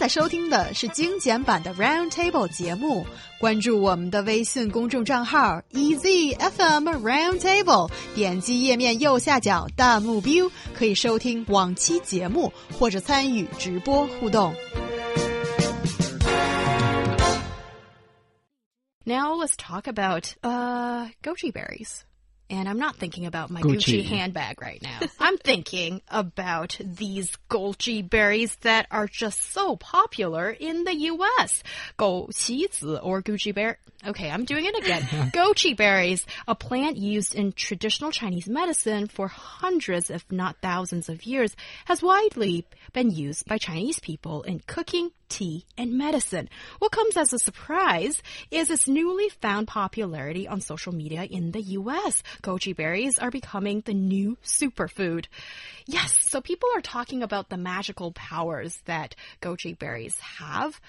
在收听的是精简版的 Round Table 节目。关注我们的微信公众账号 EZFM Round Table，点击页面右下角弹幕 view，可以收听往期节目或者参与直播互动。Now let's talk about uh goji berries. And I'm not thinking about my Gucci, Gucci handbag right now. I'm thinking about these goji berries that are just so popular in the U.S. 枸杞子 or Gucci berry. Okay, I'm doing it again. goji berries, a plant used in traditional Chinese medicine for hundreds, if not thousands of years, has widely been used by Chinese people in cooking, tea, and medicine. What comes as a surprise is its newly found popularity on social media in the US. Goji berries are becoming the new superfood. Yes, so people are talking about the magical powers that goji berries have.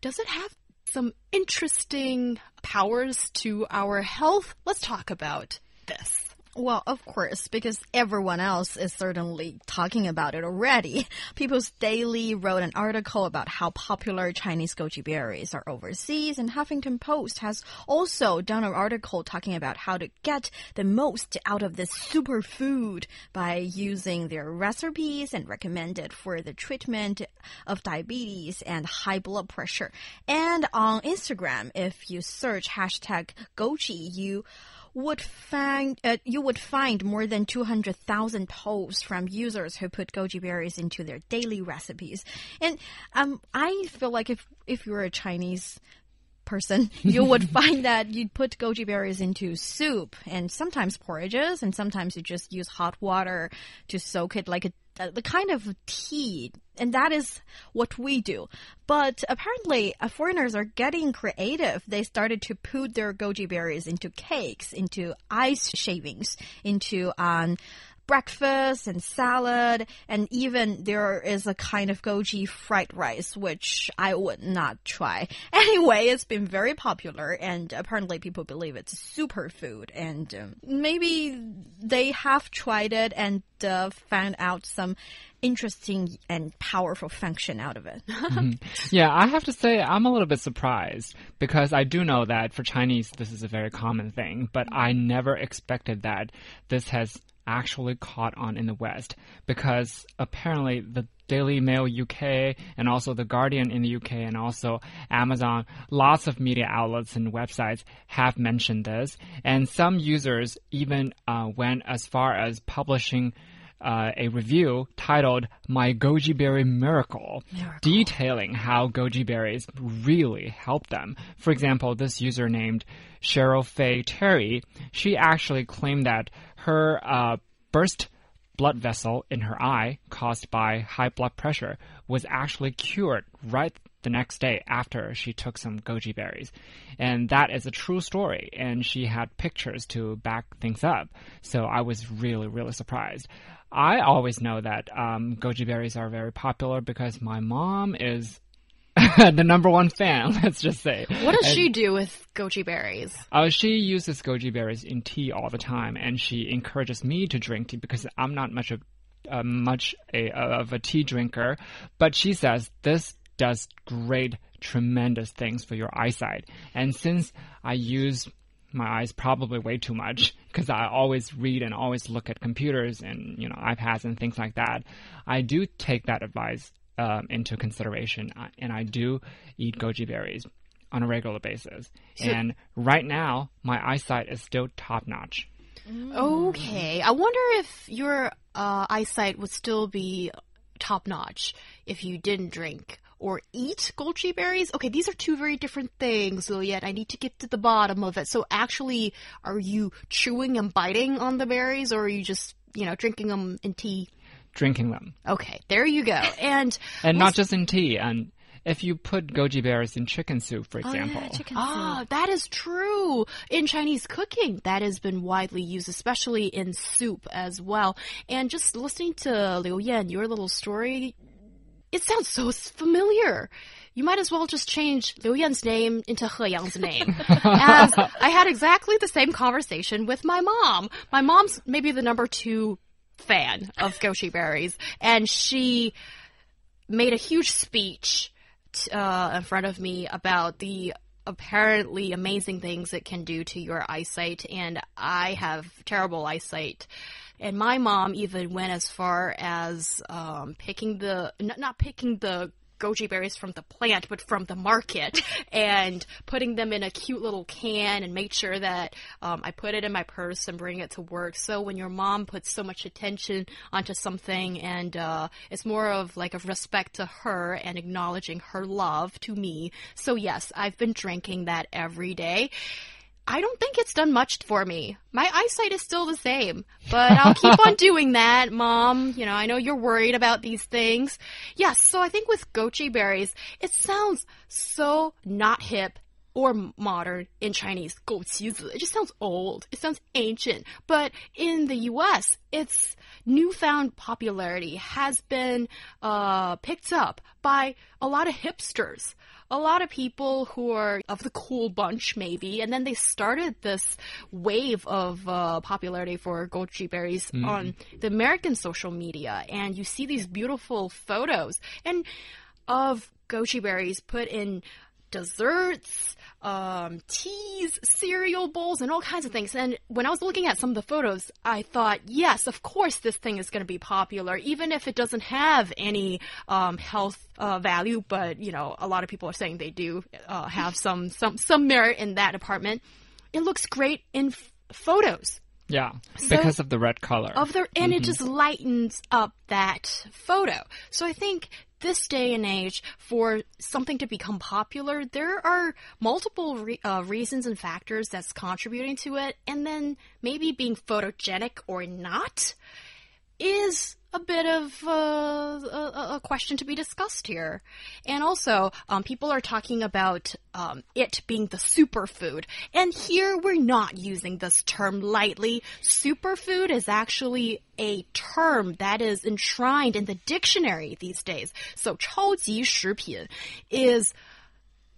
Does it have some interesting powers to our health? Let's talk about this. Well, of course, because everyone else is certainly talking about it already. People's Daily wrote an article about how popular Chinese goji berries are overseas, and Huffington Post has also done an article talking about how to get the most out of this superfood by using their recipes and recommended for the treatment of diabetes and high blood pressure. And on Instagram, if you search hashtag goji, you would find uh, you would find more than 200,000 posts from users who put goji berries into their daily recipes. And um, I feel like if if you're a Chinese person, you would find that you'd put goji berries into soup and sometimes porridges, and sometimes you just use hot water to soak it like a the kind of tea, and that is what we do. But apparently, uh, foreigners are getting creative. They started to put their goji berries into cakes, into ice shavings, into um, breakfast and salad, and even there is a kind of goji fried rice, which I would not try. Anyway, it's been very popular, and apparently people believe it's superfood, and um, maybe they have tried it and uh, found out some interesting and powerful function out of it. Yeah, I have to say I'm a little bit surprised because I do know that for Chinese this is a very common thing, but I never expected that this has actually caught on in the West because apparently the Daily Mail UK and also the Guardian in the UK and also Amazon, lots of media outlets and websites have mentioned this, and some users even uh, went as far as publishing uh, a review titled My Goji Berry Miracle, detailing how goji berries really help them. For example, this user named Cheryl Faye Terry, she actually claimed that her uh, burst blood vessel in her eye caused by high blood pressure was actually cured right the next day after she took some goji berries. And that is a true story. And she had pictures to back things up. So I was really, really surprised. I always know that um, goji berries are very popular because my mom is the number one fan, let's just say. What does And- she do with goji berries? uh, she uses goji berries in tea all the time, and she encourages me to drink tea because I'm not much of uh, much a, of a tea drinker. But she says this does great, tremendous things for your eyesight. And since I use my eyes probably way too much because I always read and always look at computers and you know iPads and things like that, I do take that advice um, into consideration, and I do eat goji berries on a regular basis. and right now, my eyesight is still top notch. Okay. I wonder if your uh, eyesight would still be top notch if you didn't drink or eat goji berries. Okay, these are two very different things, so yet I need to get to the bottom of it. So actually, are you chewing and biting on the berries or are you just, you know, drinking them in tea? Drinking them, Okay, there you go. And and not just in tea. And if you put goji berries in chicken soup, for example, Oh, chicken Ah, that is true. In Chinese cooking, that has been widely used, especially in soup as well. And just listening to Liu Yan, your little story, it sounds so familiar. You might as well just change Liu Yan's name into He Yang's name. as I had exactly the same conversation with my mom. My mom's maybe the number two fan of goji berries, and she made a huge speech t- uh, in front of me about the apparently amazing things it can do to your eyesight, and I have terrible eyesight. And my mom even went as far as um, picking the n- not picking the goji berries from the plant, but from the market, and putting them in a cute little can and made sure that um, I put it in my purse and bring it to work. So when your mom puts so much attention onto something, and uh, it's more of like a respect to her and acknowledging her love to me. So yes, I've been drinking that every day. I don't think it's done much for me. My eyesight is still the same, but I'll keep on doing that, mom. You know, I know you're worried about these things. Yes, so I think with goji berries, it sounds so not hip or modern in Chinese, 枸杞子. It just sounds old. It sounds ancient. But in the US, its newfound popularity has been uh, picked up by a lot of hipsters a lot of people who are of the cool bunch, maybe, and then they started this wave of uh, popularity for goji berries mm. on the American social media, and you see these beautiful photos and of goji berries put in desserts, um, teas, cereal bowls, and all kinds of things. And when I was looking at some of the photos, I thought, yes, of course this thing is going to be popular, even if it doesn't have any um, health uh, value. But you know, a lot of people are saying they do uh, have some some some merit in that department. It looks great in photos. Yeah, because so, of the red color. Of the and mm -hmm. it mm-hmm. just lightens up that photo. So I think this day and age, for something to become popular, there are multiple re uh, reasons and factors that's contributing to it, and then maybe being photogenic or not is a bit of uh, a, a, question to be discussed here. And also, um, people are talking about um, it being the superfood. And here we're not using this term lightly. Superfood is actually a term that is enshrined in the dictionary these days. So, 超级食品 is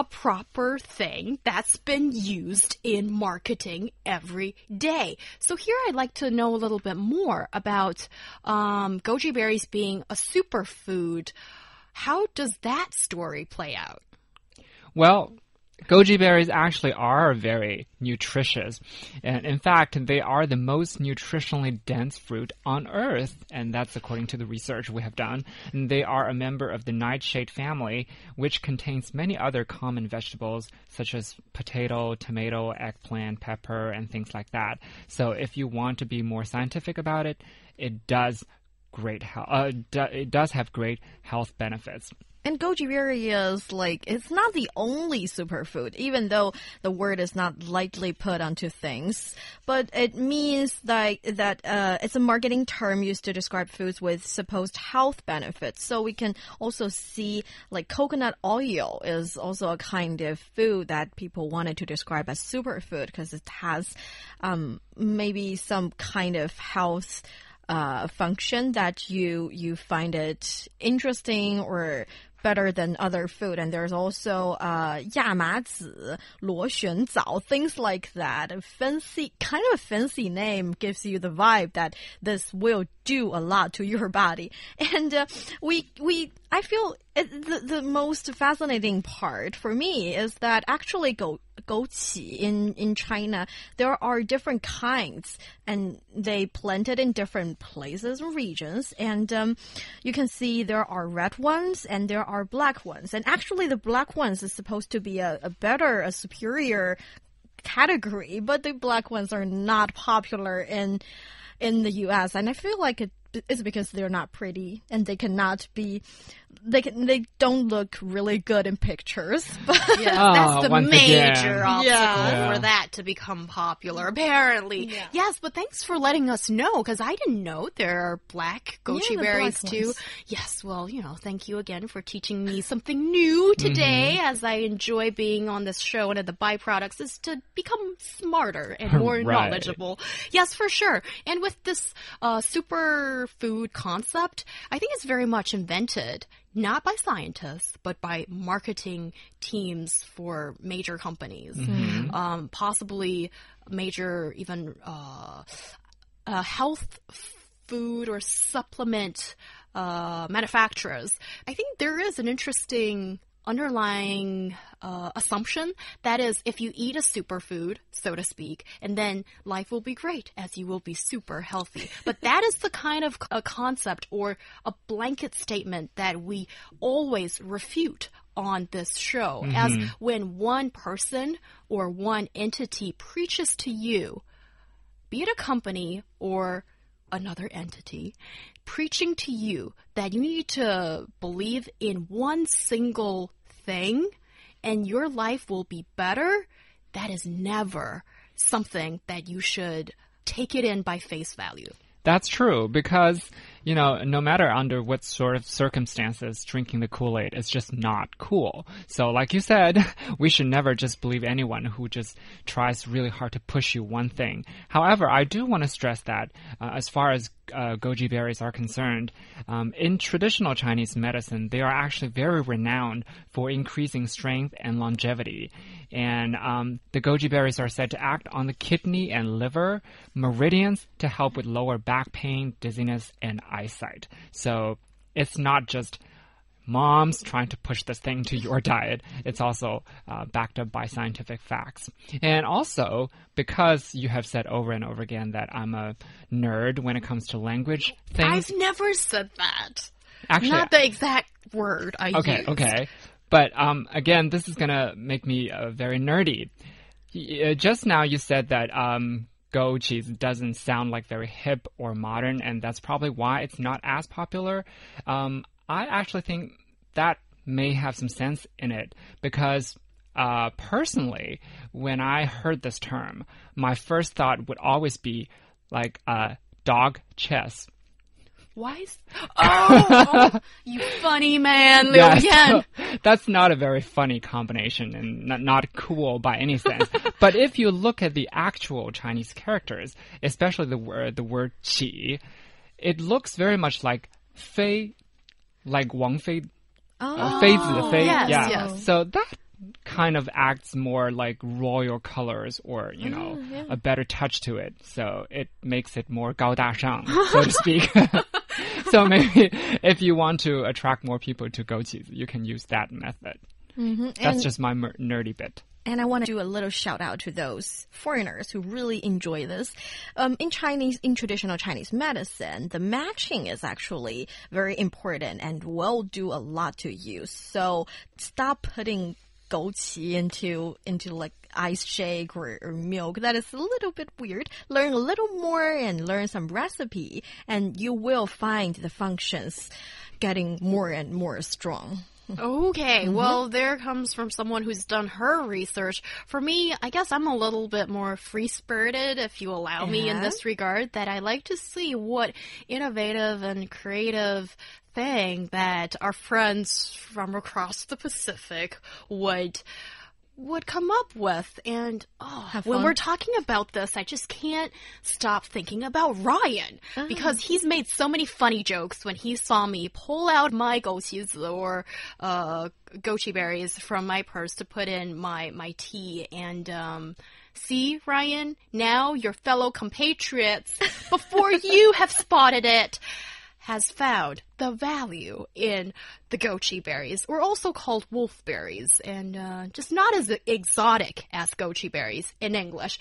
a proper thing that's been used in marketing every day. So here I'd like to know a little bit more about um, goji berries being a superfood. How does that story play out? Well, Goji berries actually are very nutritious. And in fact, they are the most nutritionally dense fruit on earth. And that's according to the research we have done. And they are a member of the nightshade family, which contains many other common vegetables such as potato, tomato, eggplant, pepper, and things like that. So if you want to be more scientific about it, it does great. Uh, it does have great health benefits. And goji berry is like, it's not the only superfood, even though the word is not lightly put onto things. But it means that, that uh, it's a marketing term used to describe foods with supposed health benefits. So we can also see like coconut oil is also a kind of food that people wanted to describe as superfood because it has um, maybe some kind of health uh, function that you you find it interesting or better than other food. And there's also uh, 亚麻籽,螺旋藻, things like that. A fancy, kind of a fancy name gives you the vibe that this will do a lot to your body. And uh, we, we, I feel it, the, the most fascinating part for me is that actually go, goqi in, in China, there are different kinds and they planted in different places and regions. And um, you can see there are red ones and there are black ones. And actually the black ones is supposed to be a, a better, a superior category, but the black ones are not popular in in the US and I feel like it, it is because they're not pretty and they cannot be they can they don't look really good in pictures. But yes, oh, that's the major again. obstacle yeah. for that to become popular. Apparently, yeah. yes. But thanks for letting us know because I didn't know there are black goji yeah, berries too. Ones. Yes. Well, you know, thank you again for teaching me something new today. Mm -hmm. As I enjoy being on this show, and of the byproducts is to become smarter and more right. knowledgeable. Yes, for sure. And with this uh, superfood concept, I think it's very much invented not by scientists, but by marketing teams for major companies, mm -hmm. um, possibly major even uh, uh, health food or supplement uh, manufacturers, I think there is an interesting underlying uh, assumption. That is if you eat a superfood so to speak and then life will be great as you will be super healthy. But that is the kind of a concept or a blanket statement that we always refute on this show. As when one person or one entity preaches to you be it a company or another entity, preaching to you that you need to believe in one single thing and your life will be better, that is never something that you should take it in by face value. That's true because, you know, no matter under what sort of circumstances drinking the Kool-Aid is just not cool. So like you said, we should never just believe anyone who just tries really hard to push you one thing. However, I do want to stress that uh, as far as uh, goji berries are concerned, um, in traditional Chinese medicine, they are actually very renowned for increasing strength and longevity. And um, the goji berries are said to act on the kidney and liver meridians to help with lower back pain, dizziness, and eyesight. So it's not just moms trying to push this thing to your diet. It's also uh, backed up by scientific facts. And also, because you have said over and over again that I'm a nerd when it comes to language things. I've never said that. Actually, Not the exact word I okay, used. okay. But um, again, this is gonna make me uh, very nerdy. Uh, Just now, you said that um, Go cheese doesn't sound like very hip or modern, and that's probably why it's not as popular. Um, I actually think that may have some sense in it because. Uh, personally, when I heard this term, my first thought would always be like uh, dog chess Why is. Oh, oh, you funny man, Liu Yes. Yan. That's not a very funny combination and not, not cool by any sense. but if you look at the actual Chinese characters, especially the word the word qi, it looks very much like fei, like Wang Fei, uh, Fei Zi, Fei. yes, yeah. yes. So that kind of acts more like royal colors or, you know, a better touch to it. So it makes it more 高大上, so to speak. so maybe if you want to attract more people to gochis, you can use that method. That's And- just my nerdy bit. And I want to do a little shout out to those foreigners who really enjoy this. Um, in Chinese, in traditional Chinese medicine, the matching is actually very important and will do a lot to you. So stop putting goji into into like ice shake or, or milk. That is a little bit weird. Learn a little more and learn some recipe, and you will find the functions getting more and more strong. Okay, well, there comes from someone who's done her research. For me, I guess I'm a little bit more free spirited, if you allow me, in Uh-huh. this regard, that I like to see what innovative and creative thing that our friends from across the Pacific would would come up with. And oh Have when we're talking about this i just can't stop thinking about ryan Uh-huh. because he's made so many funny jokes when he saw me pull out my gochizi or uh gochi berries from my purse to put in my my tea. And um See, Ryan, now your fellow compatriots, before you have spotted it, has found the value in the goji berries, or also called wolfberries, and uh, just not as exotic as goji berries in English.